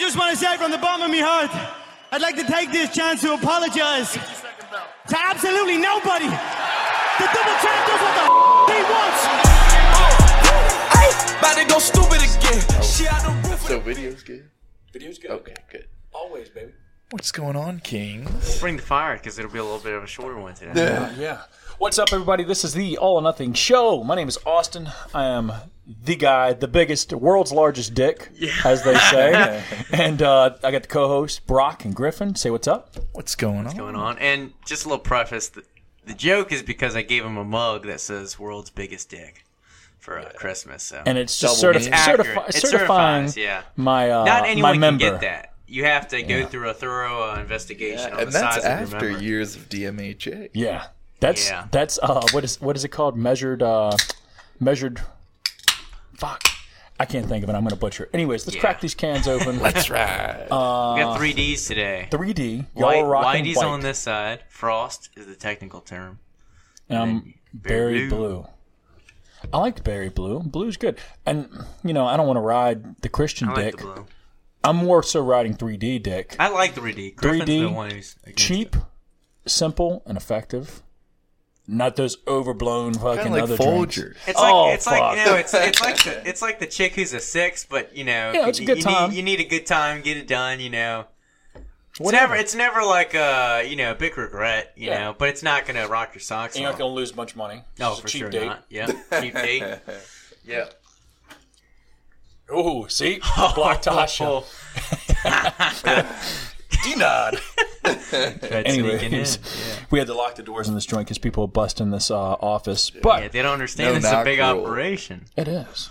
just want to say from the bottom of my heart, I'd like to take this chance to apologize to absolutely nobody. The double champ does what the f- he wants. About to go stupid again. She out the roof. So video's good. Video's good. Okay, good. Always, baby. What's going on, Kings? Bring the fire because it'll be a little bit of a shorter one today. Yeah. Yeah. What's up, everybody? This is the All or Nothing Show. My name is Austin. I am the guy, the biggest, world's largest dick, as they say. and uh, I got the co-hosts Brock and Griffin. Say what's up. What's going on? What's going on. And just a little preface: the, the joke is because I gave him a mug that says "World's Biggest Dick" for uh, Christmas. So And it's just Double certi- meaning. certifi- It certifying certifies, yeah. my uh, not my anyone can member. get that. You have to go through a thorough uh, investigation on and the that's size of your after years of DMHA. Yeah, that's Yeah. that's uh, what is what is it called? Measured, uh, measured. Fuck, I can't think of it. I'm gonna butcher. it. Anyways, let's Yeah. crack these cans open. That's right. we got three Ds today. 3D. Y'all White, Whitey's white. on this side. Frost is the technical term. And I'm berry berry blue. blue. I like berry blue. Blue's good. And you know, I don't want to ride the Christian I like dick. the blue. I'm more so riding 3D dick. I like 3D. Griffin's 3D, the one who's against Cheap, simple, and effective. Not those overblown fucking kind of like other drinks. Folgers. It's like Oh, it's like you know it's it's like the it's like the chick who's a six, but you know Yeah, it's a you, good you time. Need, you need a good time, get it done. You know, it's Whatever. never it's never like a you know big regret. You Yeah. know, but it's not gonna rock your socks And you're not gonna lose a bunch of money. No, It's a for cheap sure date. not. Yeah, cheap date. yeah. Ooh, see, Black Tasha. Denied. Tried sneaking in. Anyways, Yeah. we had to lock the doors in this joint because people would bust in this uh, office. But yeah, they don't understand No it's a big rule. operation. it is.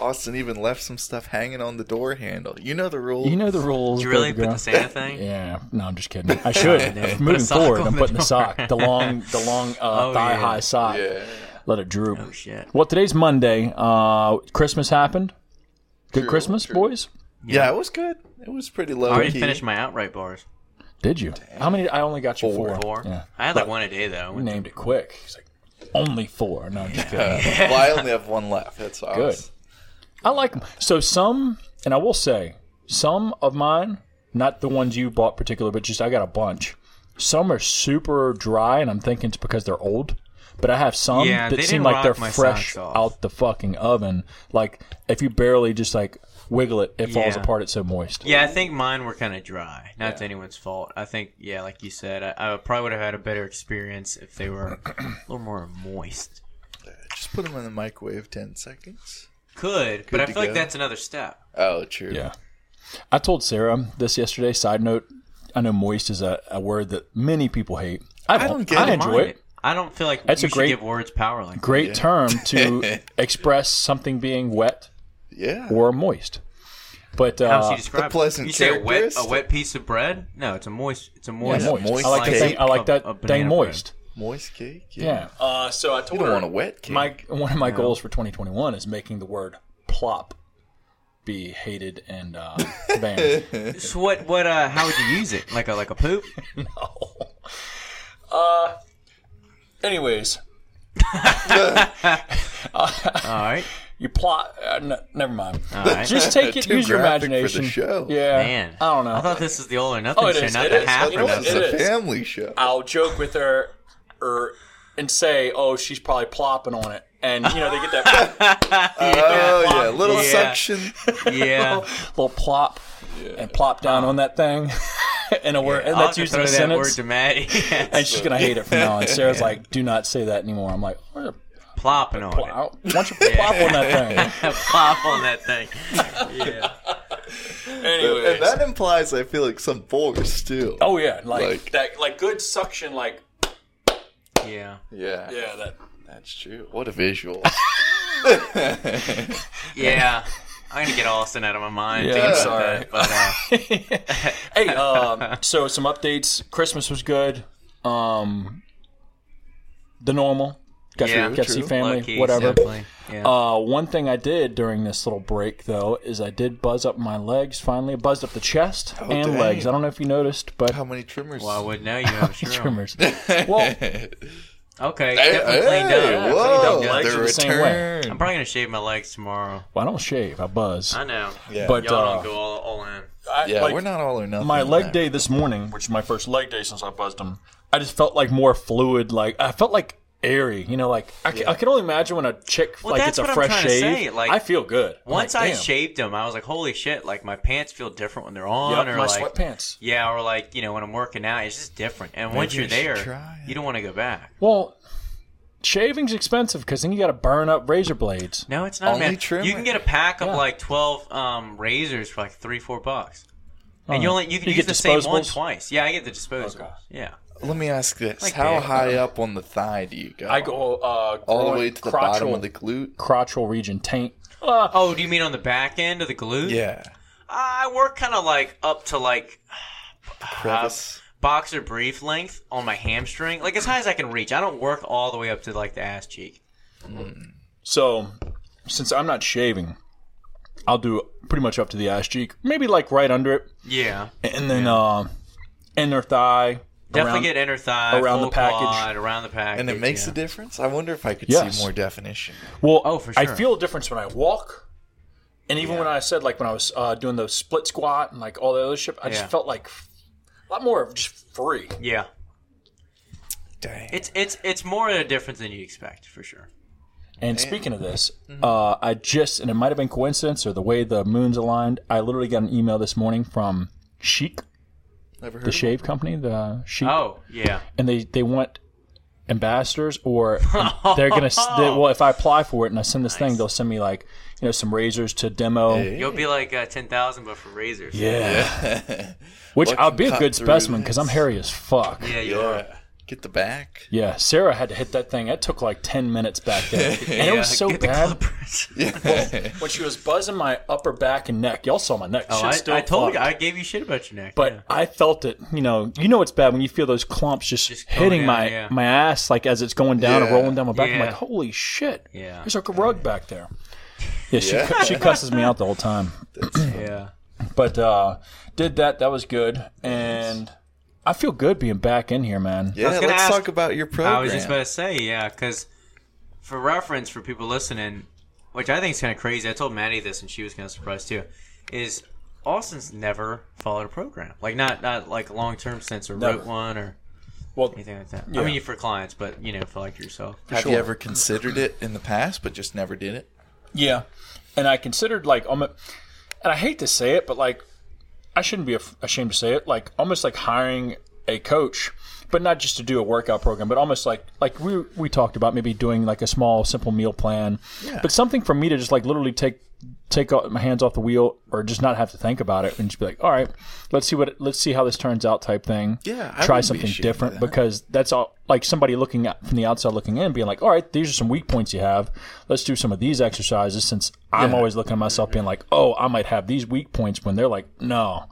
Austin even left some stuff hanging on the door handle. You know the rules. You know the rules. Did you really baby put the Santa thing? Yeah, no, I'm just kidding. I should. Put Moving forward, I'm the putting the sock, the long, the long uh, Oh, thigh yeah. high sock. Yeah. Let it droop. Oh shit. Well, today's Monday. Uh, Christmas happened. Good True, Christmas, true. boys. Yeah, it was good. It was pretty low I already key. finished my outright bars. Did you? How many? I only got you Four. four. Four. Yeah. I had like one a day though. We named it quick. He's like, only four. No, I'm just kidding. Uh, well, I only have one left. That's all. Good. I like them. So some, and I will say, some of mine, not the ones you bought particular, but just I got a bunch. Some are super dry, and I'm thinking it's because they're old. But I have some Yeah, that seem like they're fresh out the fucking oven. Like if you barely just like wiggle it, it falls apart. It's so moist. Yeah, I think mine were kind of dry. Not to anyone's fault. I think, yeah, like you said, I, I probably would have had a better experience if they were a little more moist. Just put them in the microwave ten seconds. Could, but I to feel like that's another step. Oh, true. Yeah. I told Sarah this yesterday. Side note: I know moist is a, a word that many people hate. I don't. don't get I it. enjoy it. I don't feel like That's you a great- give words power like that. Great term to express something being wet Yeah. or moist. But How uh, she describe pleasant You say a wet, a wet piece of bread? No, it's a moist. It's a yeah, moist. moist. moist I like cake. thing. I like Of- that of dang banana bread. moist. Moist cake. Yeah. Uh, so I told You don't her want a wet cake. my one of my goals for 2021 is making the word plop be hated and uh, banned. So what? What? Uh, how would you use it? Like a like a poop? Anyways, All right. you plot. Uh, n- never mind. All right. Just take it. Too use your graphic for the imagination. show. Yeah. Man, I don't know. I thought this was the all or nothing Oh, show, is, not it the is. half You or know what? It's. It a family show. I'll joke with her or and say, "Oh, she's probably plopping on it," and you know they get that oh yeah, little Yeah. suction. Yeah. little plop and plop down on that thing in a word, and I'll that's have to used in throw a that word sentence. to Maddie. And she's gonna hate it from now on. Sarah's like, "Do not say that anymore." I'm like, "Why Plopping on it. don't you plop on that thing?" Plop on that thing. Yeah. Anyways. And that implies, I feel like some force too. oh yeah, like, Like- that, like good suction, like Yeah. Yeah, yeah, that. that's true. What a visual. Yeah. I'm gonna get Austin out of my mind. Yeah, thinking about sorry. that, but uh, hey, um, so some updates. Christmas was good. Um, the normal. Got, Yeah. got to see True. family, low-key, whatever. Yeah. Uh, one thing I did during this little break, though, is I did buzz up my legs. Finally, I buzzed up the chest and dang. legs. I don't know if you noticed, but How many trimmers? well, I would know you have trimmers. Well, Okay, Hey, definitely cleaned hey, up. whoa, Cleaned up. Legs the are the same way. I'm probably gonna shave my legs tomorrow. well, I don't shave. I buzz. I know. Yeah. But Y'all uh, don't go all, all in. I, Yeah, like, we're not all or nothing. my leg that. day this morning, which is my first leg day since I buzzed them, I just felt like more fluid. Like I felt like airy. You know, like I, ca- I can only imagine when a chick Well, like that's it's a fresh shave. like, I feel good. I'm Once like, I shaved them, I was like, "Holy shit!" Like my pants feel different when they're on, Yep, or my like sweatpants. Yeah, or like you know when I'm working out, it's just different. And once you're I should there, you don't want to go back. Well, shaving's expensive because then you got to burn up razor blades. No, it's not, Only man. trimmer? You can get a pack of Yeah. like twelve um, razors for like three, four bucks, and you Oh. only you can You use get the same one twice. Yeah, I get the disposable. Okay. Yeah, Let me ask this: Like How that. high up on the thigh do you go? I go uh, all the way to the crotchal, bottom of the glute. crotchal region taint. Uh, Oh, do you mean on the back end of the glute? Yeah, I work kind of like up to like crevice. boxer brief length on my hamstring, like as high as I can reach. I don't work all the way up to like the ass cheek. So, since I'm not shaving, I'll do pretty much up to the ass cheek, maybe like right under it, Yeah, and then uh, inner thigh. Definitely around- get inner thigh, around full the package. quad, around the package, and it makes yeah. a difference. I wonder if I could Yes. see more definition. Well, Oh, for sure. I feel a difference when I walk, and even when I said like when I was uh, doing the split squat and like all the other shit, I just felt like a lot more of just free. Yeah, Dang. it's it's it's more of a difference than you expect for sure. And speaking of this, Mm-hmm. uh, I just and it might have been coincidence or the way the moons aligned. I literally got an email this morning from Schick, Never heard the of shave company, the Schick, Oh yeah, and they they want ambassadors or they're gonna they, well if I apply for it and I send this thing they'll send me like you know some razors to demo. Hey. you'll be like uh, ten thousand, but for razors. Yeah. Which I'll be a good specimen because I'm hairy as fuck. yeah, you are. Yeah. Get the back. Yeah, Sarah had to hit that thing. It took like 10 minutes back there. And it was so get bad. clippers. Yeah. When she was buzzing my upper back and neck, y'all saw my neck. Oh, Shit's I, still I told you. I gave you shit about your neck. But yeah. I felt it, you know, you know it's bad when you feel those clumps just, Just hitting down, my yeah. my ass like as it's going down and rolling down my back. I'm like, holy shit. Yeah. There's like a rug back there. Yeah, she Yeah. she cusses me out the whole time. yeah, But uh did that, that was good. And I feel good being back in here, man. Yeah, let's ask- talk about your program. I was just about to say, yeah, because for reference for people listening, which I think is kind of crazy. I told Maddie this, and she was kind of surprised too. Is Austin's never followed a program, like not not like a long term sense or Never. wrote one or Well, anything like that. Yeah. I mean, for clients, but you know, for like yourself. Have sure. you ever considered it in the past, but just never did it? Yeah, and I considered like almost, and I hate to say it, but like I shouldn't be ashamed to say it. Like almost like hiring a coach, but not just to do a workout program, but almost like like we we talked about maybe doing like a small simple meal plan, Yeah. but something for me to just like literally take take my hands off the wheel or just not have to think about it and just be like, all right, let's see what let's see how this turns out type thing. Yeah, I try wouldn't be something different that. because that's all like somebody looking at from the outside looking in, being like, all right, these are some weak points you have. Let's do some of these exercises since I'm always looking at myself being like, oh, I might have these weak points when they're like, no.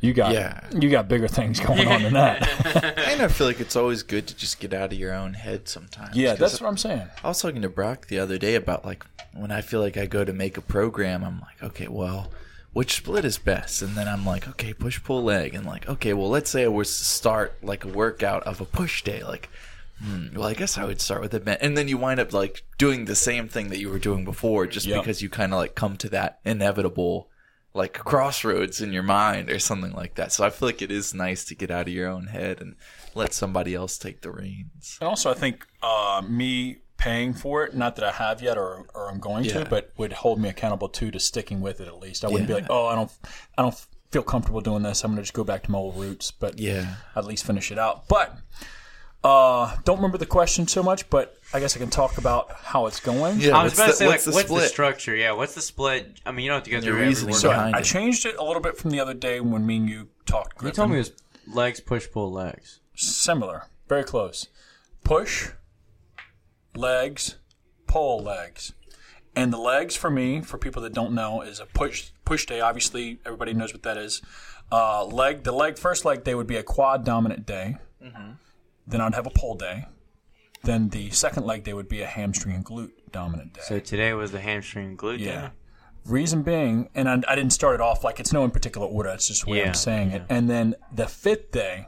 You got Yeah. you got bigger things going on than that. And I feel like it's always good to just get out of your own head sometimes. Yeah, that's what I'm saying. I was talking to Brock the other day about like when I feel like I go to make a program, I'm like, okay, well, which split is best? And then I'm like, okay, push pull leg, and like, okay, well, let's say I was to start like a workout of a push day, like. Hmm, well, I guess I would start with a bench, and then you wind up like doing the same thing that you were doing before, just Yep. because you kind of like come to that inevitable like crossroads in your mind or something like that. So I feel like it is nice to get out of your own head and let somebody else take the reins. And also, I think uh, me paying for it, not that I have yet or, or I'm going Yeah. to, but would hold me accountable too to sticking with it at least. I wouldn't be like, oh, I don't, I don't feel comfortable doing this. I'm going to just go back to my old roots. But Yeah. at least finish it out. But uh, don't remember the question so much, but I guess I can talk about how it's going. Yeah, I was about the- to say, what's like, the what's the split? structure? Yeah, what's the split? I mean, you don't have to go through every reasoning. So behind I changed it a little bit from the other day when me and you talked. You told me it was legs, push, pull, legs. similar, very close. Push, legs, pull legs. And the legs for me, for people that don't know, is a push push day. Obviously, everybody knows what that is. Uh, leg, the leg, first leg day would be a quad dominant day. Then I'd have a pull day. Then the second leg day would be a hamstring and glute dominant day. So today was the hamstring and glute Yeah. day. Reason being, and I, I didn't start it off like it's no in particular order. It's just the way Yeah, I'm saying it. And then the fifth day,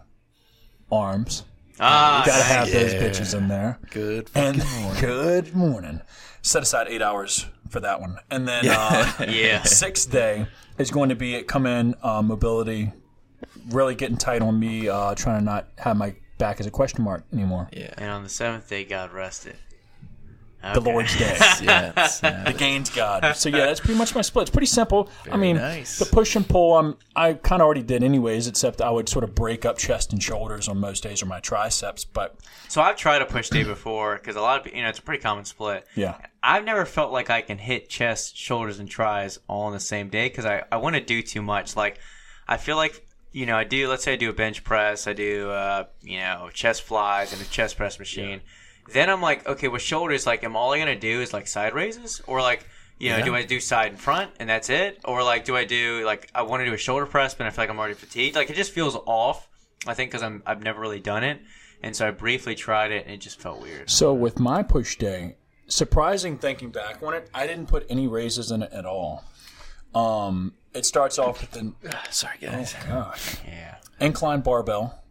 arms. Ah, Got to have those bitches in there. Good. And morning. good morning. Set aside eight hours for that one. And then uh, Yeah. sixth day is going to be it. come in uh, mobility, really getting tight on me, uh, trying to not have my back as a question mark anymore. Yeah. And on the seventh day, God rested. The Lord's Day. Yeah, the gains God. So yeah, that's pretty much my split. It's pretty simple. I mean, nice. the push and pull, um, I kind of already did anyways, except I would sort of break up chest and shoulders on most days or my triceps. But So I've tried a push day before because a lot of you know it's a pretty common split. yeah, I've never felt like I can hit chest, shoulders, and tries all on the same day because I, I want to do too much. Like, I feel like, you know, I do, let's say I do a bench press, I do, uh, you know, chest flies and a chest press machine. Then I'm like, okay, with shoulders, like, am all I going to do is like side raises? Or like, you know, Yeah. do I do side and front and that's it? Or like, do I do, like, I want to do a shoulder press, but I feel like I'm already fatigued? Like, it just feels off, I think, because I'm I've never really done it. And so I briefly tried it and it just felt weird. So with my push day, surprising thinking back on it, I didn't put any raises in it at all. Um, it starts off with the sorry, guys. gosh, Yeah. incline barbell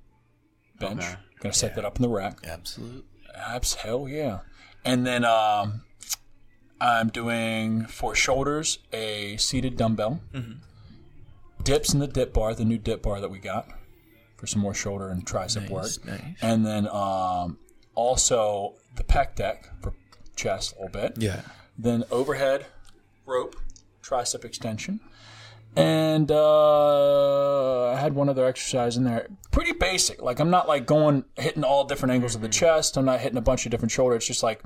bench. Okay. Gonna set that up in the rack. Absolute. Abs, hell yeah. And then um, I'm doing for shoulders a seated dumbbell. Dips in the dip bar, the new dip bar that we got for some more shoulder and tricep work. nice. And then um, also the pec deck for chest a little bit. Yeah. Then overhead rope, tricep extension. And uh, I had one other exercise in there. Pretty basic. Like I'm not like going hitting all different angles of the chest. I'm not hitting a bunch of different shoulders. It's just like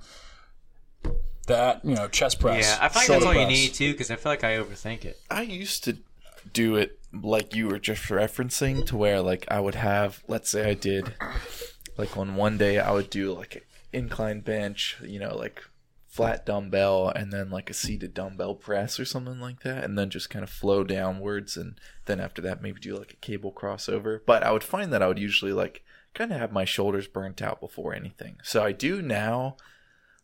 that, you know, chest press. Yeah, I feel like that's all you need too, because I feel like I overthink it. I used to do it like you were just referencing to where like I would have let's say I did like on one day I would do like an incline bench, you know, like flat dumbbell and then like a seated dumbbell press or something like that and then just kind of flow downwards and then after that maybe do like a cable crossover. But I would find that I would usually like kind of have my shoulders burnt out before anything. So I do now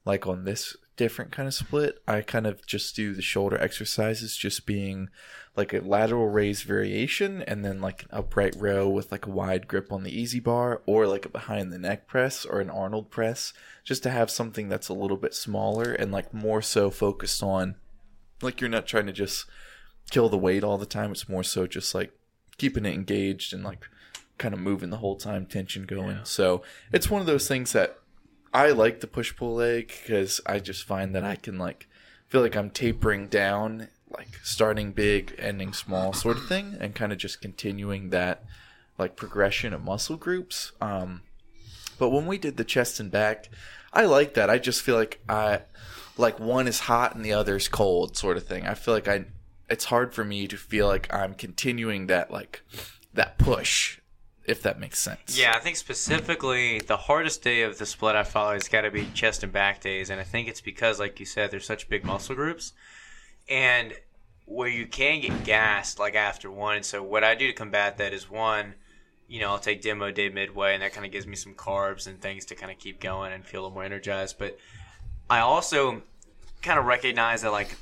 like on this different kind of split, I kind of just do the shoulder exercises, just being like a lateral raise variation and then like an upright row with like a wide grip on the EZ bar or like a behind the neck press or an Arnold press, just to have something that's a little bit smaller and like more so focused on like you're not trying to just kill the weight all the time. It's more so just like keeping it engaged and like kind of moving the whole time, tension going. So it's one of those things that I like the push pull leg because I just find that I can like feel like I'm tapering down, like starting big, ending small, sort of thing, and kind of just continuing that like progression of muscle groups. Um, but when we did the chest and back, I like that. I just feel like I like one is hot and the other is cold, sort of thing. I feel like I it's hard for me to feel like I'm continuing that like that push, if that makes sense. Yeah, I think specifically the hardest day of the split I follow has got to be chest and back days, and I think it's because, like you said, there's such big muscle groups, and where you can get gassed like after one. So what I do to combat that is one, you know, I'll take demo day midway, and that kind of gives me some carbs and things to kind of keep going and feel a little more energized. But I also kind of recognize that like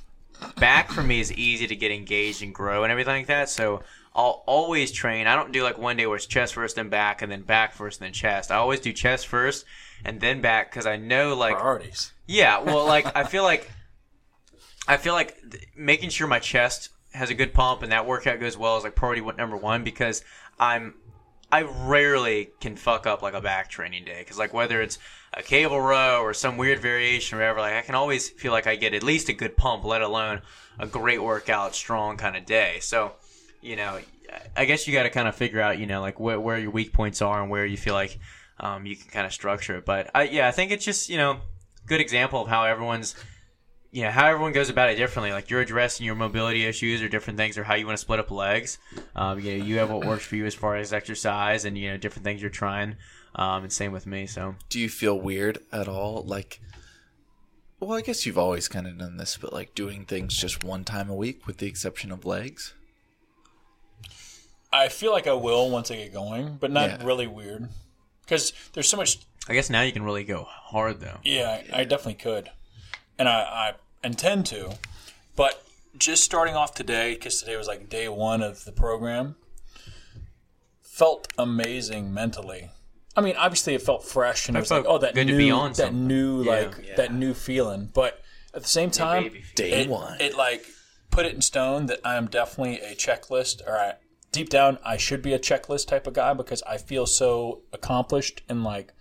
back for me is easy to get engaged and grow and everything like that. So I'll always train. I don't do like one day where it's chest first, then back, and then back first, and then chest. I always do chest first and then back because I know like Priorities. yeah, well, like I feel like I feel like th- making sure my chest has a good pump and that workout goes well is like priority number one because I'm I rarely can fuck up like a back training day because like whether it's a cable row or some weird variation or whatever, like I can always feel like I get at least a good pump, let alone a great workout, strong kind of day. So, you know, I guess you got to kind of figure out, you know, like where, where your weak points are and where you feel like um, you can kind of structure it. But I, yeah, I think it's just you know good example of how everyone's you know how everyone goes about it differently. Like you're addressing your mobility issues or different things or how you want to split up legs. Um, you know you have what works for you as far as exercise and you know different things you're trying. Um, and same with me so. Do you feel weird at all? Like well i guess you've always kind of done this but like doing things just one time a week with the exception of legs I feel like I will once I get going, but not Yeah. really weird. Because there's so much i guess now you can really go hard though Yeah, I, I definitely could, and I, I intend to. But just starting off today, because today was like day one of the program, felt amazing mentally. I mean, obviously it felt fresh, and it was like, felt oh, that good to new, be on that something. new, Yeah. like that new feeling. But At the same time, baby feet. Day it, one. it like put it in stone that I am definitely a checklist, or I, deep down I should be a checklist type of guy because I feel so accomplished and like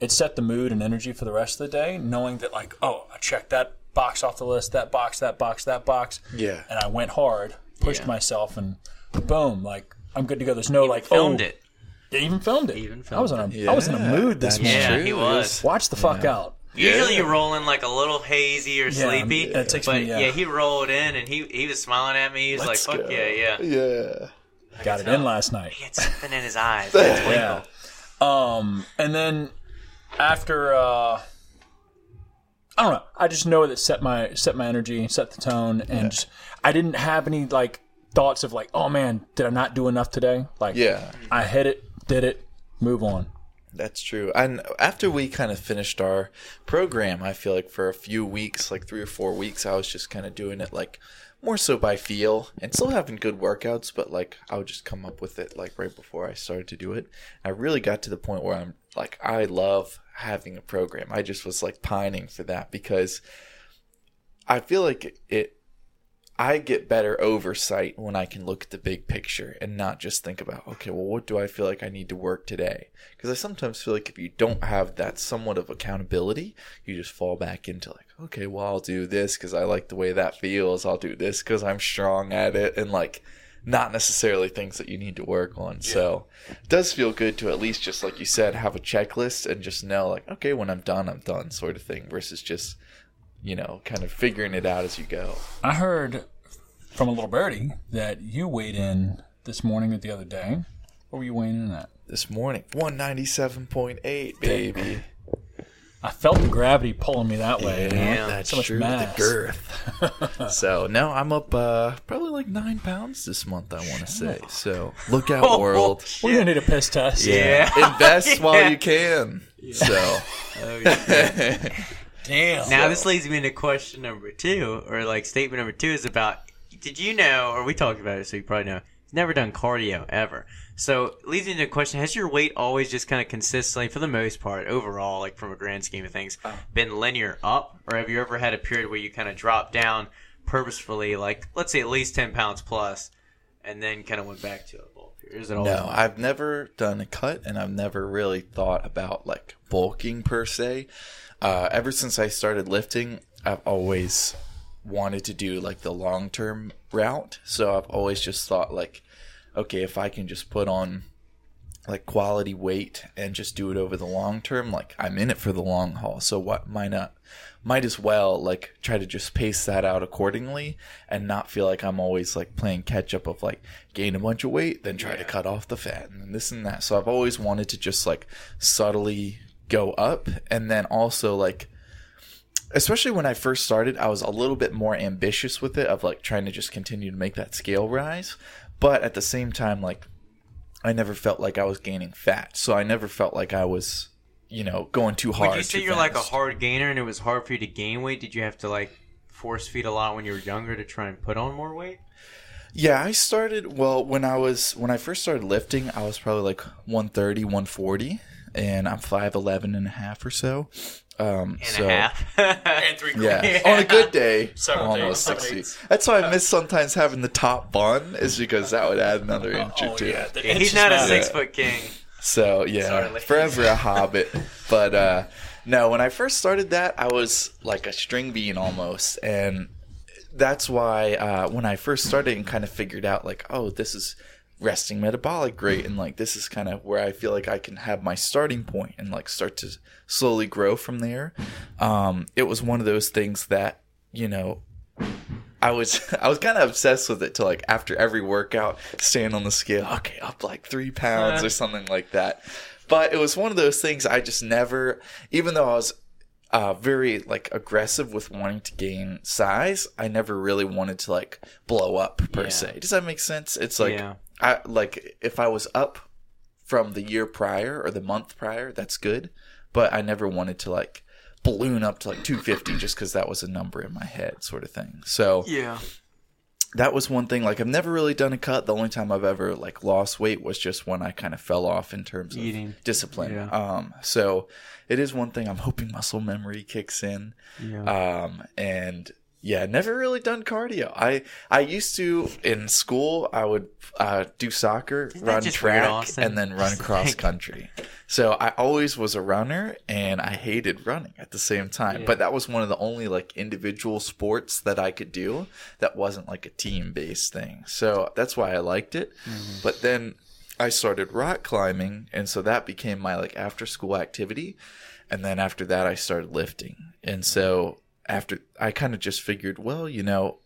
it set the mood and energy for the rest of the day, knowing that like oh I checked that box off the list, that box, that box, that box, Yeah. and I went hard, pushed Yeah. myself, and boom, like I'm good to go. There's no like oh, filmed oh, it. Yeah, even filmed it. Even filmed I was in filmed a I was in a mood this that's morning. Yeah, he was. Watch the fuck out. Usually you roll in like a little hazy or Yeah, sleepy. it takes but me, yeah. yeah. he rolled in and he he was smiling at me. He was Let's like, "Fuck go. yeah, yeah." Yeah. Got it in last night. He had something in his eyes. that Yeah. Um, and then after uh, I don't know. I just know that set my set my energy, set the tone, and just I didn't have any like thoughts of like, oh man, did I not do enough today? Like, Yeah. I hit it, did it, move on. That's true. And after we kind of finished our program, I feel like for a few weeks, like three or four weeks, I was just kind of doing it like more so by feel and still having good workouts, but like I would just come up with it like right before I started to do it. I really got to the point where I'm like, I love having a program. I just was like pining for that because I feel like it I get better oversight when I can look at the big picture and not just think about, okay, well, what do I feel like I need to work today? Because I sometimes feel like if you don't have that somewhat of accountability, you just fall back into like, okay, well, I'll do this because I like the way that feels. I'll do this because I'm strong at it. And like, not necessarily things that you need to work on. So it does feel good to at least just like you said, have a checklist and just know like, okay, when I'm done, I'm done sort of thing versus just, you know, kind of figuring it out as you go. I heard from a little birdie that you weighed in this morning or the other day. What were you weighing in at? this morning. 197.8, baby. I felt the gravity pulling me that way. you know? Yeah. That's So much true. mass. The girth. so, now I'm up uh, probably like nine pounds this month, I want to say. So, look out, world. We're gonna need a piss test. Yeah. Invest while you can. So, Oh, yeah. Damn. Now this leads me into question number two, or like statement number two is about. Did you know, or we talked about it, so you probably know. He's never done cardio ever. So it leads me into a question: Has your weight always just kind of consistently, for the most part, overall, like from a grand scheme of things, uh. been linear up, or have you ever had a period where you kind of dropped down purposefully, like let's say at least ten pounds plus, and then kind of went back to a bulk? Or is it always no, I've never done a cut and I've never really thought about like bulking per se. Uh, ever since I started lifting, I've always wanted to do like the long term route. So I've always just thought like, okay, if I can just put on like quality weight and just do it over the long term, like I'm in it for the long haul. So what might not might as well like try to just pace that out accordingly and not feel like I'm always like playing catch up of like gain a bunch of weight, then try to cut off the fat and this and that. So I've always wanted to just like subtly go up and then also like especially when I first started, I was a little bit more ambitious with it of like trying to just continue to make that scale rise. But at the same time, like I never felt like I was gaining fat. So I never felt like I was, you know, going too hard. Would you say you're like a hard gainer, and it was hard for you to gain weight? Did you have to like force feed a lot when you were younger to try and put on more weight? Yeah, I started well when I was when I first started lifting, I was probably like 130, 140 and I'm 5'11 and a half or so. Um And so a half. and three Yeah. On a good day, Seven almost eighths, seven 60. eighths. That's why I miss sometimes having the top bun is because that would add another inch or Oh, two. yeah. The He's not a six foot king. So yeah, Sorry, forever a hobbit. But uh, no, when I first started that, I was like a string bean almost, and that's why uh, when I first started and kind of figured out like, oh, this is resting metabolic rate, and like this is kind of where I feel like I can have my starting point and like start to slowly grow from there. Um, it was one of those things that you know I was I was kind of obsessed with it to like after every workout, stand on the scale, okay, up like three pounds or something like that. But it was one of those things I just never, even though I was uh, very like aggressive with wanting to gain size, I never really wanted to like blow up per Yeah. se. Does that make sense? It's like Yeah. I like if I was up from the year prior or the month prior, that's good. But I never wanted to like balloon up to like 250 just because that was a number in my head, sort of thing. So Yeah. that was one thing. Like I've never really done a cut. The only time I've ever like lost weight was just when I kind of fell off in terms of Eating. discipline. Yeah. Um, so it is one thing. I'm hoping muscle memory kicks in. Um, and yeah, never really done cardio. I I used to in school. I would uh, do soccer, that run track, Austin? and then run cross country. So I always was a runner, and I hated running at the same time. But that was one of the only like individual sports that I could do that wasn't like a team based thing. So that's why I liked it. Mm-hmm. But then I started rock climbing, and so that became my like after school activity. And then after that, I started lifting. And so after I kind of just figured, well, you know,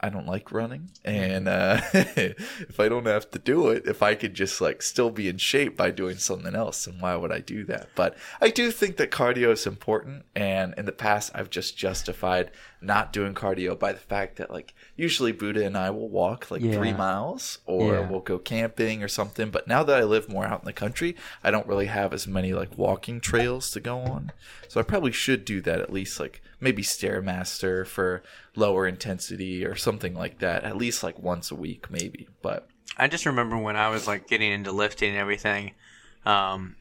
I don't like running, and uh, if I don't have to do it, if I could just like still be in shape by doing something else, then why would I do that? But I do think that cardio is important, and in the past, I've just justified not doing cardio by the fact that like usually Buddha and I will walk like three miles, or Yeah. we'll go camping or something. But now that I live more out in the country, I don't really have as many like walking trails to go on, so I probably should do that at least like maybe stairmaster for lower intensity or something like that at least like once a week maybe but I just remember when I was like getting into lifting and everything. Um,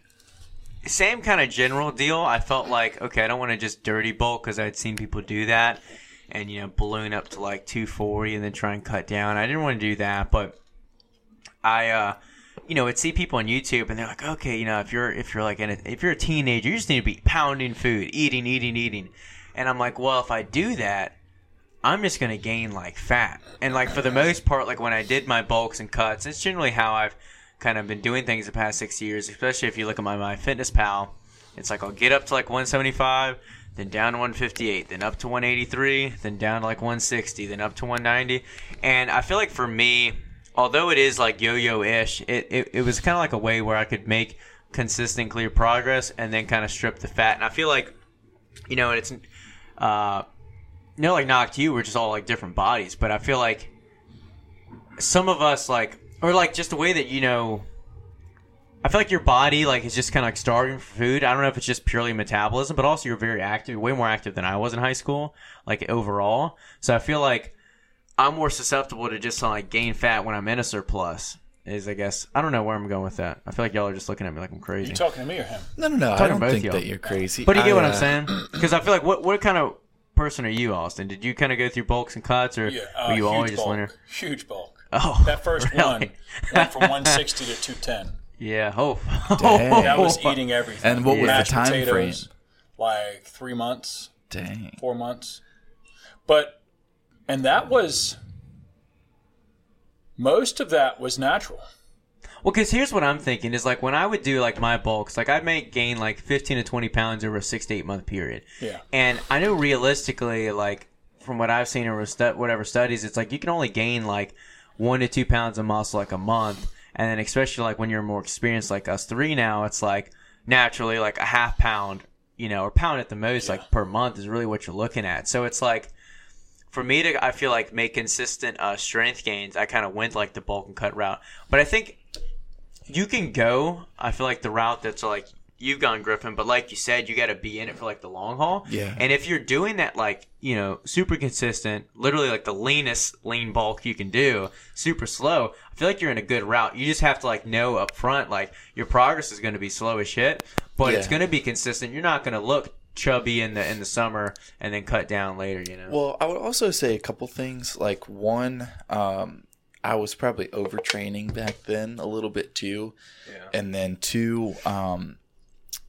same kind of general deal. I felt like okay, I don't want to just dirty bulk because I'd seen people do that, and you know balloon up to like 240 and then try and cut down. I didn't want to do that, but I, uh, you know, would see people on YouTube and they're like, okay, you know, if you're if you're like a, if you're a teenager, you just need to be pounding food, eating, eating, eating, and I'm like, well, if I do that. I'm just gonna gain like fat, and like for the most part, like when I did my bulks and cuts, it's generally how I've kind of been doing things the past six years. Especially if you look at my MyFitnessPal, it's like I'll get up to like 175, then down to 158, then up to 183, then down to like 160, then up to 190, and I feel like for me, although it is like yo-yo ish, it it, it was kind of like a way where I could make consistent, clear progress, and then kind of strip the fat, and I feel like, you know, it's. Uh, no, like knocked you, we're just all like different bodies. But I feel like some of us like, or like just the way that you know. I feel like your body like is just kind of like starving for food. I don't know if it's just purely metabolism, but also you're very active, way more active than I was in high school, like overall. So I feel like I'm more susceptible to just like gain fat when I'm in a surplus. Is I guess I don't know where I'm going with that. I feel like y'all are just looking at me like I'm crazy. You talking to me or him? no no no i don't think y'all. that you're crazy But you get I, what I'm uh, saying? Because I feel like what what kind of person are you, Austin? Did you kind of go through bulks and cuts, or Yeah, uh, were you huge always just bulk. linear? Huge bulk. Oh, That first really? one went from 160 to 210. Yeah. Oh. Dang. That was oh. eating everything. And what was the time potatoes, Like three months, dang four months. But, and that was, most of that was natural. Well, because here's what I'm thinking is like when I would do like my bulks, like I may gain like 15 to 20 pounds over a six to eight month period. Yeah. And I know realistically, like from what I've seen in whatever studies, it's like you can only gain like one to two pounds of muscle like a month, and then especially like when you're more experienced like us three now, it's like naturally like a half pound, you know, or pound at the most like per month is really what you're looking at. So it's like for me to I feel like make consistent uh, strength gains, I kind of went like the bulk and cut route. But I think you can go. I feel like the route that's like you've gone Griffin, but like you said, you got to be in it for like the long haul. Yeah. And if you're doing that, like you know, super consistent, literally like the leanest lean bulk you can do, super slow. I feel like you're in a good route. You just have to like know up front, like your progress is going to be slow as shit, but it's going to be consistent. You're not going to look chubby in the in the summer and then cut down later. You know. Well, I would also say a couple things. Like one, um, I was probably overtraining back then a little bit too, and then two, um,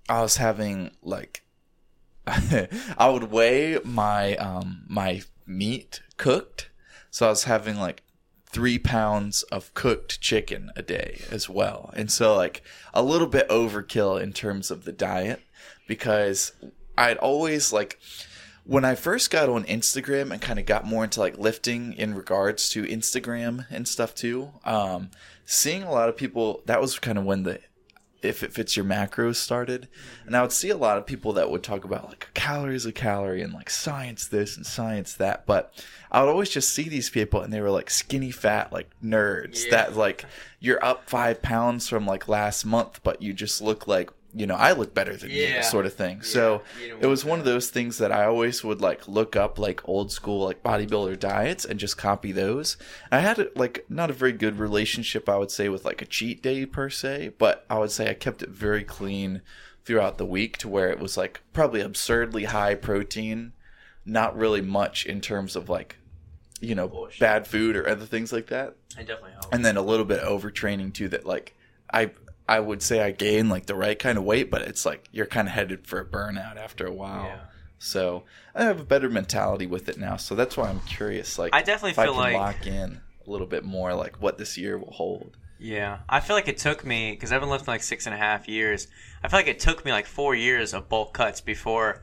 I was having like I would weigh my um my meat cooked, so I was having like three pounds of cooked chicken a day as well, and so like a little bit overkill in terms of the diet because I'd always like when I first got on Instagram and kind of got more into like lifting in regards to Instagram and stuff too, um, seeing a lot of people that was kind of when the if it fits your macros started. And I would see a lot of people that would talk about like a calorie is a calorie and like science this and science that. But I would always just see these people and they were like skinny fat, like nerds that like you're up five pounds from like last month, but you just look like you know, I look better than Yeah. you, sort of thing. So it was one of those things that I always would like look up like old school like bodybuilder diets and just copy those. I had like not a very good relationship, I would say, with like a cheat day per se, but I would say I kept it very clean throughout the week to where it was like probably absurdly high protein, not really much in terms of like you know bad food or other things like that I definitely help. and then a little bit of overtraining too that like i i would say i gained like the right kind of weight but it's like you're kind of headed for a burnout after a while Yeah. so i have a better mentality with it now so that's why i'm curious like I definitely i feel can like- lock in a little bit more like what this year will hold Yeah, I feel like it took me because I've been lifting like six and a half years. I feel like it took me like four years of bulk cuts before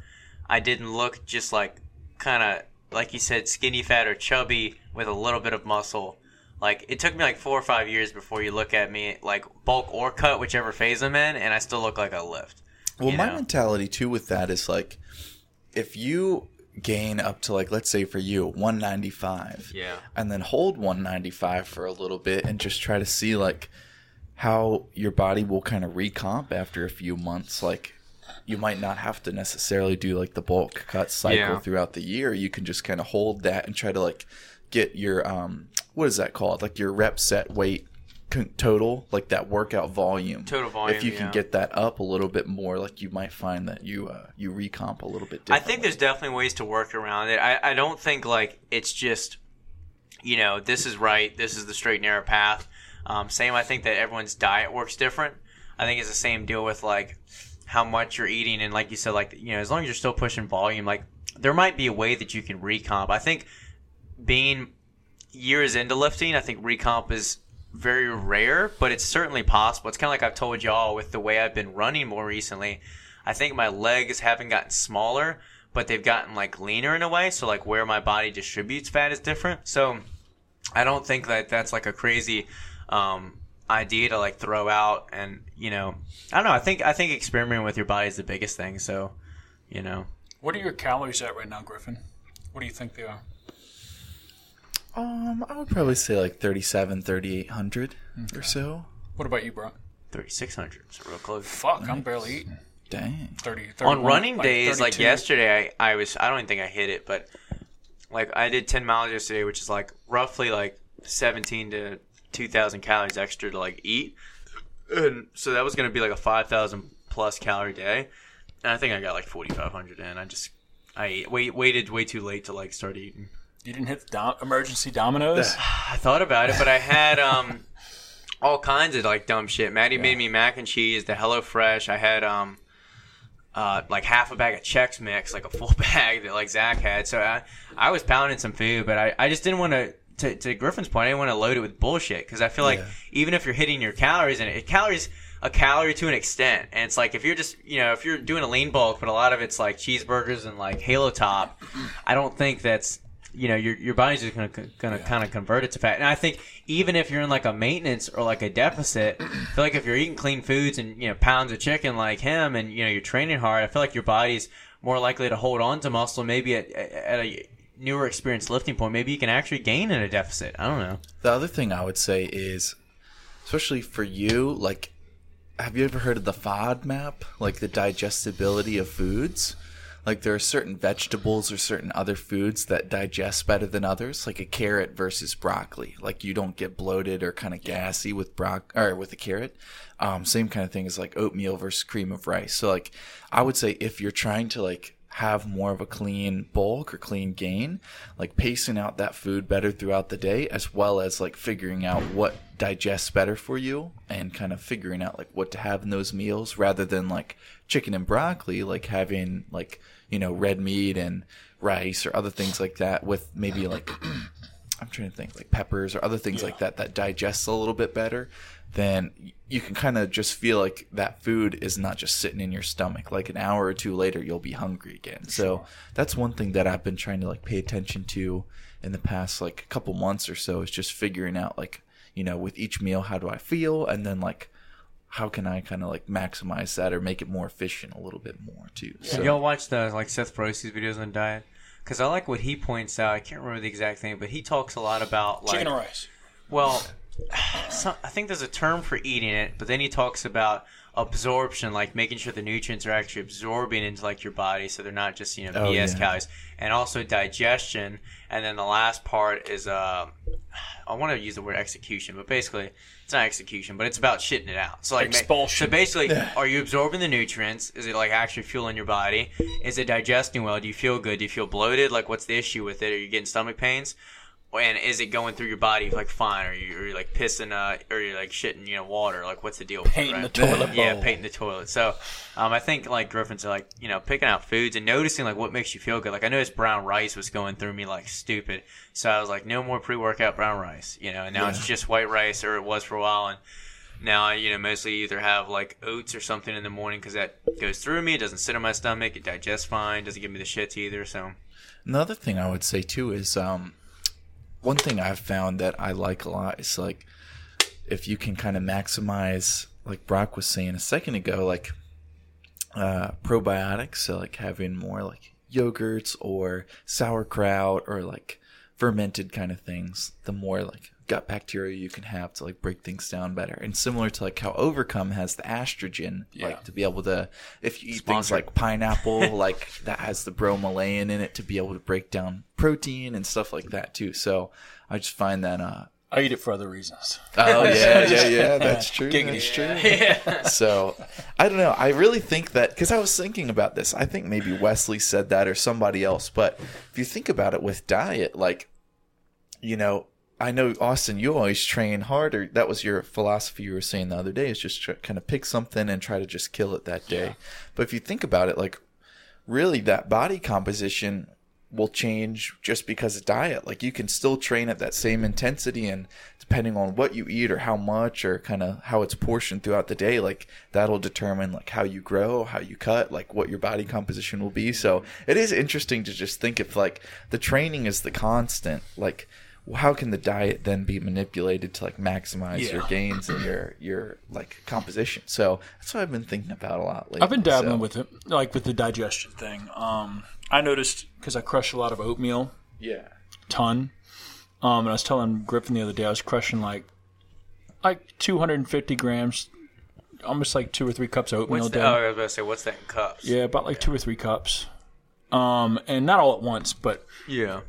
I didn't look just like kind of like you said, skinny fat or chubby with a little bit of muscle. Like it took me like four or five years before you look at me like bulk or cut, whichever phase I'm in, and I still look like I lift. well you my know? mentality too with that is like if you gain up to like let's say for you 195 Yeah. and then hold 195 for a little bit and just try to see like how your body will kind of recomp after a few months like you might not have to necessarily do like the bulk cut cycle Yeah. throughout the year you can just kind of hold that and try to like get your um what is that called like your rep set weight total like that workout volume Total volume, if you can yeah. get that up a little bit more like you might find that you uh you recomp a little bit different. I think there's definitely ways to work around it. I, I don't think like it's just, you know, this is right, this is the straight and narrow path. Um, same, I think that everyone's diet works different. I think it's the same deal with like how much you're eating, and like you said, like you know, as long as you're still pushing volume, like there might be a way that you can recomp. I think being years into lifting, I think recomp is very rare, but it's certainly possible. It's kind of like I've told y'all with the way I've been running more recently. I think my legs haven't gotten smaller, but they've gotten like leaner in a way. So like where my body distributes fat is different. So I don't think that that's like a crazy um, idea to like throw out. And you know, I don't know. I think I think experimenting with your body is the biggest thing. So you know, What are your calories at right now, Griffin? What do you think they are? Um i would probably say like 37 3800 or so What about you, bro? thirty six hundred. So real close. Fuck, I'm barely eating. dang 30, on running like days like yesterday I, I was i don't even think i hit it but like i did 10 miles yesterday which is like roughly like 17 to 2000 calories extra to like eat and so that was going to be like a 5000 plus calorie day and i think i got like 4500 in i just i ate, wait, waited way too late to like start eating You didn't hit the dom- emergency Domino's? I thought about it, but I had um all kinds of like dumb shit. Maddie made me mac and cheese, the HelloFresh. I had um uh like half a bag of Chex Mix, like a full bag that like Zach had. So I I was pounding some food, but I I just didn't want to. To, to Griffin's point, I didn't want to load it with bullshit because I feel like even if you're hitting your calories and it, calories a calorie to an extent, and it's like if you're just you know if you're doing a lean bulk, but a lot of it's like cheeseburgers and like Halo Top, I don't think that's you know your your body's just gonna gonna kind of convert it to fat. And I think even if you're in like a maintenance or like a deficit, I feel like if you're eating clean foods and you know pounds of chicken like him, and you know you're training hard, I feel like your body's more likely to hold on to muscle. Maybe at at a newer experience lifting point, maybe you can actually gain in a deficit. I don't know. The other thing I would say is, especially for you, like, have you ever heard of the FODMAP? Like the digestibility of foods? Like there are certain vegetables or certain other foods that digest better than others, like a carrot versus broccoli. Like you don't get bloated or kind of gassy with broc or with a carrot. Um, same kind of thing as like oatmeal versus cream of rice. So like I would say if you're trying to like have more of a clean bulk or clean gain, like pacing out that food better throughout the day, as well as like figuring out what digests better for you and kind of figuring out like what to have in those meals rather than like chicken and broccoli, like having like, you know, red meat and rice or other things like that with maybe like I'm trying to think like peppers or other things like that that digests a little bit better, then you can kind of just feel like that food is not just sitting in your stomach. Like an hour or two later, you'll be hungry again. So that's one thing that I've been trying to like pay attention to in the past like a couple months or so is just figuring out like you know with each meal how do I feel and then like how can I kind of like maximize that or make it more efficient a little bit more too. So Y'all watch the like Seth Feroce's videos on diet? Because I like what he points out. I can't remember the exact thing, but he talks a lot about like Chicken or rice? Well, so- I think there's a term for eating it, but then he talks about absorption, like making sure the nutrients are actually absorbing into like your body, so they're not just you know Oh, BS yeah. calories, and also digestion. And then the last part is uh, I want to use the word execution, but basically it's not execution, but it's about shitting it out. So like Expulsion. So basically, are you absorbing the nutrients? Is it like actually fueling your body? Is it digesting well? Do you feel good? Do you feel bloated? Like what's the issue with it? Are you getting stomach pains? And is it going through your body like fine? Or you are you like pissing uh or you're like shitting you know water? Like what's the deal? with Painting right? the toilet Yeah, bowl. painting the toilet. So um, I think like Griffin's like you know picking out foods and noticing like what makes you feel good. Like I noticed brown rice was going through me like stupid, so I was like no more pre workout brown rice. You know, and now it's just white rice or it was for a while and. Now I, you know, mostly either have like oats or something in the morning because that goes through me. It doesn't sit on my stomach. It digests fine. Doesn't give me the shits either. So Another thing I would say too is um, one thing I've found that I like a lot is like if you can kind of maximize, like Brock was saying a second ago, like uh, probiotics, so like having more like yogurts or sauerkraut or like fermented kind of things, the more like gut bacteria you can have to like break things down better. And similar to like how Overcome has the estrogen, Yeah. like to be able to, if you eat things like pineapple, like that has the bromelain in it to be able to break down protein and stuff like that too. So I just find that, uh, I eat it for other reasons. oh yeah, yeah, yeah, that's true. That's true. Yeah. So I don't know. I really think that because I was thinking about this. I think maybe Wesley said that or somebody else. But if you think about it with diet, like you know, I know Austin, you always train harder. That was your philosophy you were saying the other day. Is just try, kind of pick something and try to just kill it that day. But if you think about it, like really, that body composition will change just because of diet. Like you can still train at that same intensity and depending on what you eat or how much or kind of how it's portioned throughout the day, like that'll determine like how you grow, how you cut, like what your body composition will be. So it is interesting to just think if like the training is the constant, like how can the diet then be manipulated to like maximize your gains and your your like composition? So that's what I've been thinking about a lot lately. I've been dabbling So, with it, like with the digestion thing. Um, I noticed because I crush a lot of oatmeal, yeah. ton. Um, and I was telling Griffin the other day I was crushing like like 250 grams, almost like two or three cups of oatmeal what's a day. that? Oh, I was about to say what's that in cups? Yeah, about like two or three cups. Um, and not all at once, but Yeah.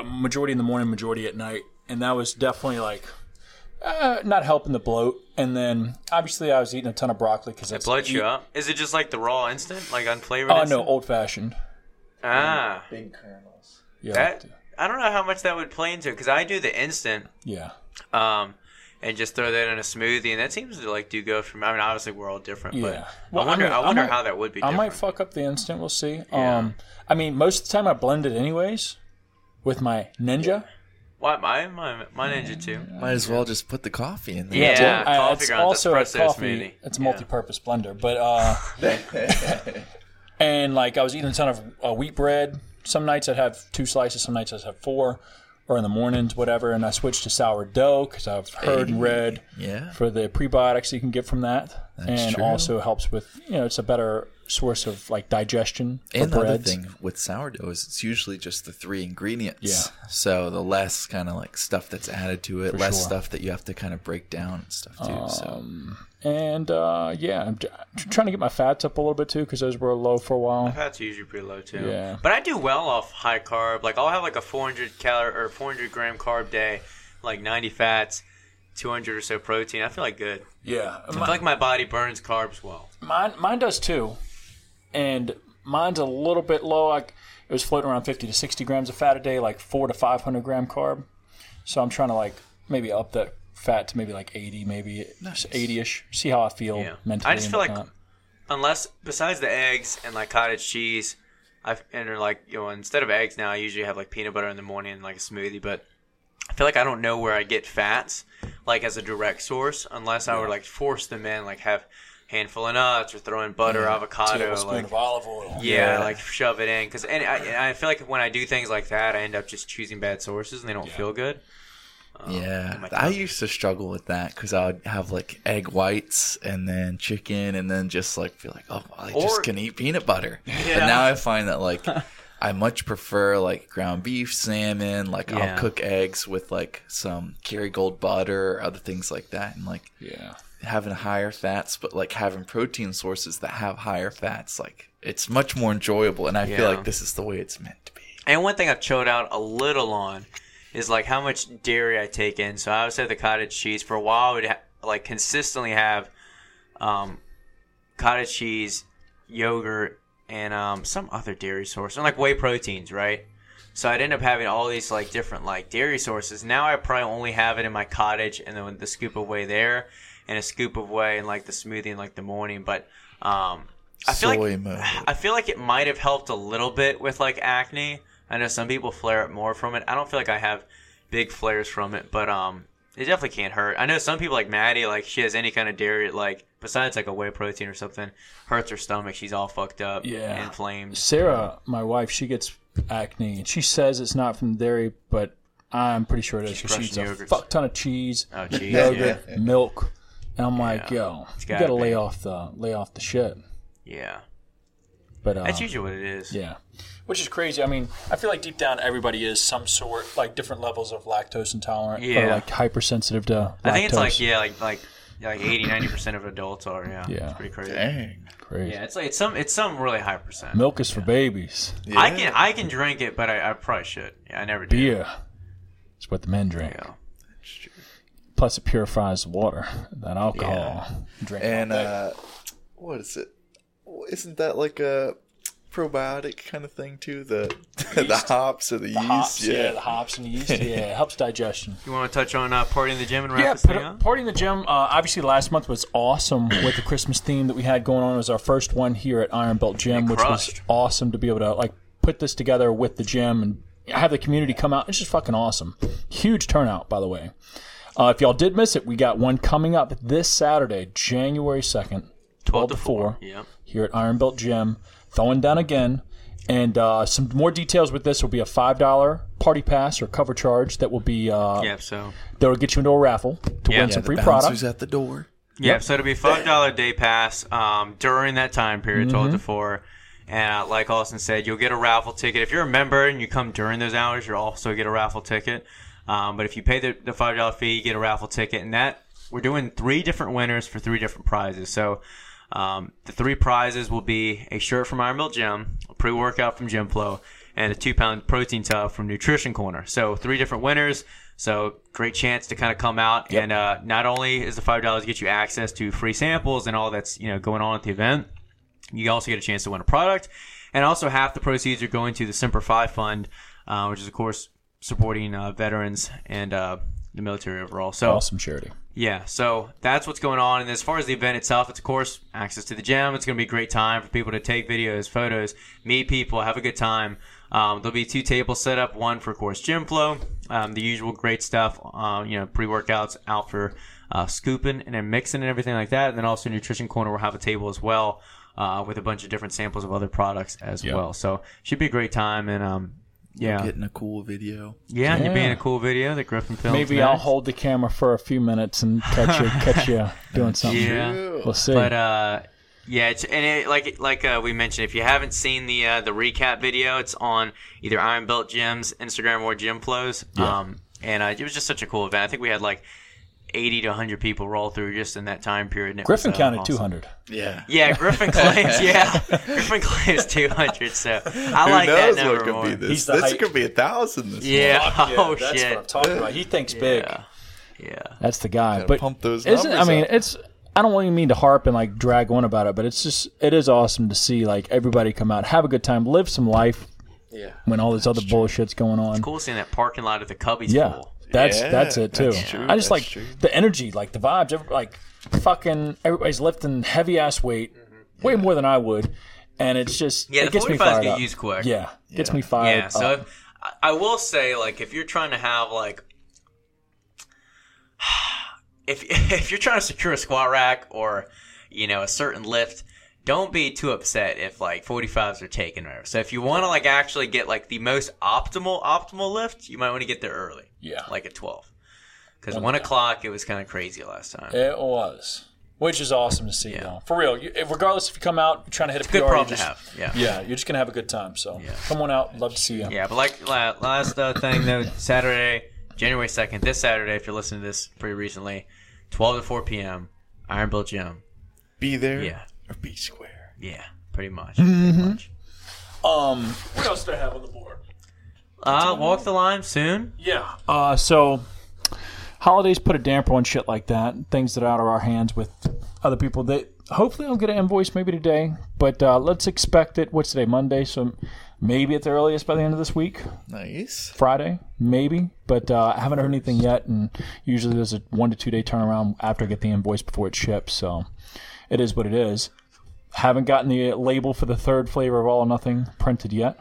A majority in the morning, majority at night, and that was definitely like uh, not helping the bloat. And then obviously I was eating a ton of broccoli because It bloats you up. Is it just like the raw instant, like unflavored? Oh no, instant? old fashioned. Ah, Big kernels. Yeah, that I don't know how much that would play into because I do the instant, yeah. um, and just throw that in a smoothie, and that seems to like do go from. I mean, obviously we're all different, Yeah. but I wonder. I, might- wonder might- how that would be. I might fuck up the instant. We'll see. Yeah. Um, I mean, most of the time I blend it anyways with my Ninja. Why my my my ninja too? Might as well just put the coffee in there. Yeah, I- coffee it's grounds, also a coffee. smoothie. It's a multi-purpose blender, but uh, and like I was eating a ton of uh, wheat bread. Some nights I'd have two slices. Some nights I'd have four, or in the mornings, whatever. And I switched to sourdough because I've heard and read Yeah. for the prebiotics you can get from that, and true. also helps with you know it's a better source of like digestion And the other thing with sourdough is it's usually just the three ingredients. Yeah. So the less kind of like stuff that's added to it, less sure. stuff that you have to kind of break down and stuff too. so And uh, yeah, I'm j- trying to get my fats up a little bit too because those were low for a while. My fats are usually pretty low too. Yeah. But I do well off high carb. Like I'll have like a 400 calorie or 400 gram carb day, like 90 fats, 200 or so protein. I feel like good. Yeah, I feel like my body burns carbs well. Mine, mine does too, and mine's a little bit low. Like it was floating around fifty to sixty grams of fat a day, like four to five hundred gram carb. So I'm trying to like maybe up that fat to maybe like eighty, maybe eighty ish. See how I feel Yeah. mentally. I just and feel like whatnot. unless besides the eggs and like cottage cheese, I've and or like you know instead of eggs now I usually have like peanut butter in the morning and like a smoothie. But I feel like I don't know where I get fats like as a direct source unless I would like force them in, like have handful of nuts or throw in butter, avocado, tablespoon like of olive oil. yeah, like shove it in because and I, I feel like when I do things like that, I end up just choosing bad sources and they don't feel good. Um, yeah, I used to struggle with that because I would have like egg whites and then chicken and then just like feel like oh I Or- just can eat peanut butter. But now I find that like I much prefer like ground beef, salmon. Like Yeah. I'll cook eggs with like some Kerrygold butter or other things like that, and like Yeah. Having higher fats, but like having protein sources that have higher fats, like it's much more enjoyable. And I Yeah. feel like this is the way it's meant to be. And one thing I've chilled out a little on is like how much dairy I take in. So I always have the cottage cheese. For a while, I would ha- like consistently have um, cottage cheese, yogurt, and um, some other dairy source, and like whey proteins, right? So I'd end up having all these like different like dairy sources. Now I probably only have it in my cottage, and then with the scoop of whey there, and a scoop of whey and like the smoothie in like the morning. But um, I feel Soy like mode. I feel like it might have helped a little bit with like acne. I know some people flare up more from it. I don't feel like I have big flares from it, but um, it definitely can't hurt. I know some people like Maddie, like she has any kind of dairy, like besides like a whey protein or something, hurts her stomach. She's all fucked up, Yeah. inflamed. Sarah, my wife, she gets acne, and she says it's not from dairy, but I'm pretty sure it is she eats crushing a fuck ton of cheese, Oh, cheese, yogurt, yeah, milk, and I'm like, yo, you gotta gotta lay off the lay off the shit. yeah. But uh, That's usually what it is. yeah, which is crazy. I mean, I feel like deep down everybody is some sort like different levels of lactose intolerant or Yeah. like hypersensitive to lactose. I think it's like yeah, like like like 80 90 percent of adults are. Yeah, Yeah. it's pretty crazy. Dang. crazy. Yeah, it's like it's some it's some really high percent. Milk is for babies. I can I can drink it, but I, I probably should. Yeah, I never do. Beer. It's what the men drink. Yeah. Plus, it purifies water. That alcohol. Drink And uh, what is it? Isn't that like a probiotic kind of thing too? The the hops or the, yeast? hops, yeah. yeah. the hops and the yeast, yeah, helps digestion. You want to touch on uh, party in the gym and wrap Yeah, this thing par- up? party in the gym. Uh, obviously, last month was awesome with the Christmas theme that we had going on. It was our first one here at Iron Belt Gym, which was awesome to be able to like put this together with the gym and have the community come out. It's just fucking awesome. Huge turnout, by the way. Uh, if y'all did miss it, we got one coming up this Saturday, January second, twelve to four. Yeah. here at Iron Belt Gym, throwing down again. And uh, some more details with this will be a five dollar party pass or cover charge that will be uh, Yeah. So that will get you into a raffle to Yeah. win Yeah, some The free bouncers product. at the door. yeah. So it'll be five dollar day pass um, during that time period, twelve Mm-hmm. to four. And uh, like Austin said, you'll get a raffle ticket if you're a member and you come during those hours. You'll also get a raffle ticket. Um, but if you pay the, the five dollar fee, you get a raffle ticket, and that we're doing three different winners for three different prizes. So um, the three prizes will be a shirt from Iron Belt Gym, a pre workout from GymFlo, and a two pound protein tub from Nutrition Corner. So three different winners. So great chance to kind of come out and uh, not only is the five dollars get you access to free samples and all that's you know going on at the event, you also get a chance to win a product, and also half the proceeds are going to the Semper Fi Fund, uh, which is of course supporting uh, veterans and uh, the military overall. So Awesome charity. yeah, so that's what's going on. And as far as the event itself, it's of course access to the gym. It's going to be a great time for people to take videos, photos, meet people, have a good time. Um, there'll be two tables set up, one for of course GymFlo, um, the usual great stuff, um, you know, pre workouts out for uh, scooping and then mixing and everything like that. And then also nutrition corner will have a table as well uh, with a bunch of different samples of other products as Yeah. well. So should be a great time. And um, yeah, Getting a cool video. yeah, you're being a cool video that Griffin filmed. Maybe I'll hold the camera for a few minutes and catch you, catch you doing something. Yeah. We'll see. But uh, yeah, it's, and it, like like uh, we mentioned, if you haven't seen the uh, the recap video, it's on either Iron Belt Gyms Instagram or GymFlo's. Um, and uh, it was just such a cool event. I think we had like eighty to hundred people roll through just in that time period. and Griffin was, uh, counted awesome. 200. Yeah. Yeah, Griffin claims. Yeah, Griffin claims two hundred. So I Who like that knows number what could more. be this? He's This hype- could be a thousand. This Yeah. Oh that's shit. what I'm talking about. He thinks big. Yeah. Yeah. That's the guy. Gotta but pump those isn't, I mean, up. it's. I don't even mean to harp and like drag on about it, but it's just it is awesome to see like everybody come out, have a good time, live some life Yeah. when all this other bullshit's going on. It's cool seeing that parking lot at the Cubbies Yeah, full. That's Yeah, that's it too. that's true, I just like true. the energy, like the vibes. every- Like fucking everybody's lifting heavy ass weight, way more than I would, and it's just Mm-hmm. Yeah, it the gets me fired get up. used quick. Yeah, gets me fired. Yeah, so up. if, I- I will say, like, if you're trying to have like, if if you're trying to secure a squat rack or you know a certain lift, don't be too upset if like 45s are taken. Or so if you want to like actually get like the most optimal optimal lift, you might want to get there early. Yeah. like at 12, because one o'clock it was kind of crazy last time. it was. which is awesome to see. Yeah. Though. For real, you, regardless if you come out you're trying to hit a Good PR, problem you to have. Yeah. Yeah, you're just gonna have a good time. So come on out, love to see you. Yeah, but like last uh, thing though, Saturday, January second, this Saturday, if you're listening to this pretty recently, twelve to four p.m. Iron Belt Gym. Be there Yeah. or be square. Yeah, pretty much. Mm-hmm. Pretty much. Um, what else do I have on the board? Uh, walk the line soon. Yeah. Uh, so holidays put a damper on shit like that. Things that are out of our hands with other people. They hopefully I'll get an invoice maybe today, but uh, let's expect it. What's today? Monday. So maybe at the earliest by the end of this week. Nice. Friday, maybe, but uh, I haven't heard anything yet. And usually there's a one to two day turnaround after I get the invoice before it ships. So it is what it is. Haven't gotten the label for the third flavor of All or Nothing printed yet.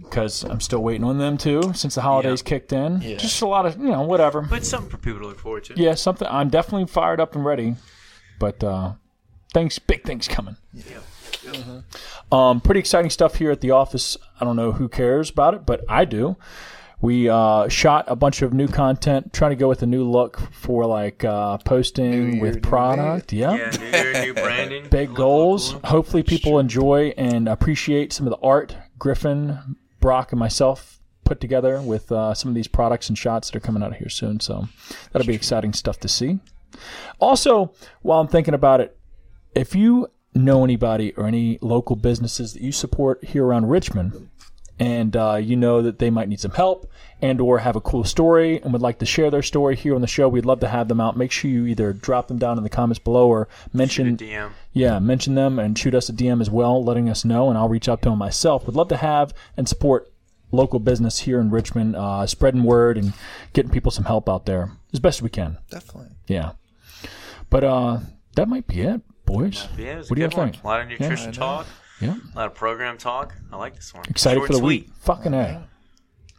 Because I'm still waiting on them too, since the holidays kicked in. Yeah. Just a lot of, you know, whatever. But something for people to look forward to. yeah, something. I'm definitely fired up and ready. But uh, things, big things coming. Yeah. Um, pretty exciting stuff here at the office. I don't know who cares about it, but I do. We uh, shot a bunch of new content, trying to go with a new look for like uh, posting year, with new product. Yeah. Yeah, new year, new branding. Big goals. look, look. Hopefully, people enjoy and appreciate some of the art Griffin, Brock, and myself put together with uh, some of these products and shots that are coming out here soon. So that'll be exciting stuff to see. Also, while I'm thinking about it, if you know anybody or any local businesses that you support here around Richmond, and uh, you know that they might need some help and or have a cool story and would like to share their story here on the show, we'd love to have them out. Make sure you either drop them down in the comments below or mention DM. yeah, mention them and shoot us a DM as well, letting us know, and I'll reach out to them myself. Would love to have and support local business here in Richmond, uh, spreading word and getting people some help out there as best we can. Definitely. Yeah, but uh, that might be it, boys. Yeah, it was what do you good guys think? A lot of nutrition I know. talk, Yeah, a lot of program talk. I like this one. excited Short for the and week. Fucking a.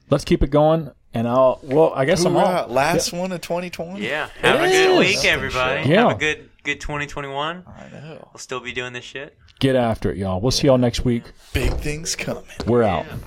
Let's keep it going, and I'll. Well, I guess I'm Hoorah, uh, all. last one of 2020. Yeah, have a It good is. week, Nothing everybody. shit. Yeah. Have a good good 2021. I know. We'll still be doing this shit. Get after it, y'all. We'll see y'all next week. Big things coming. We're out. Yeah.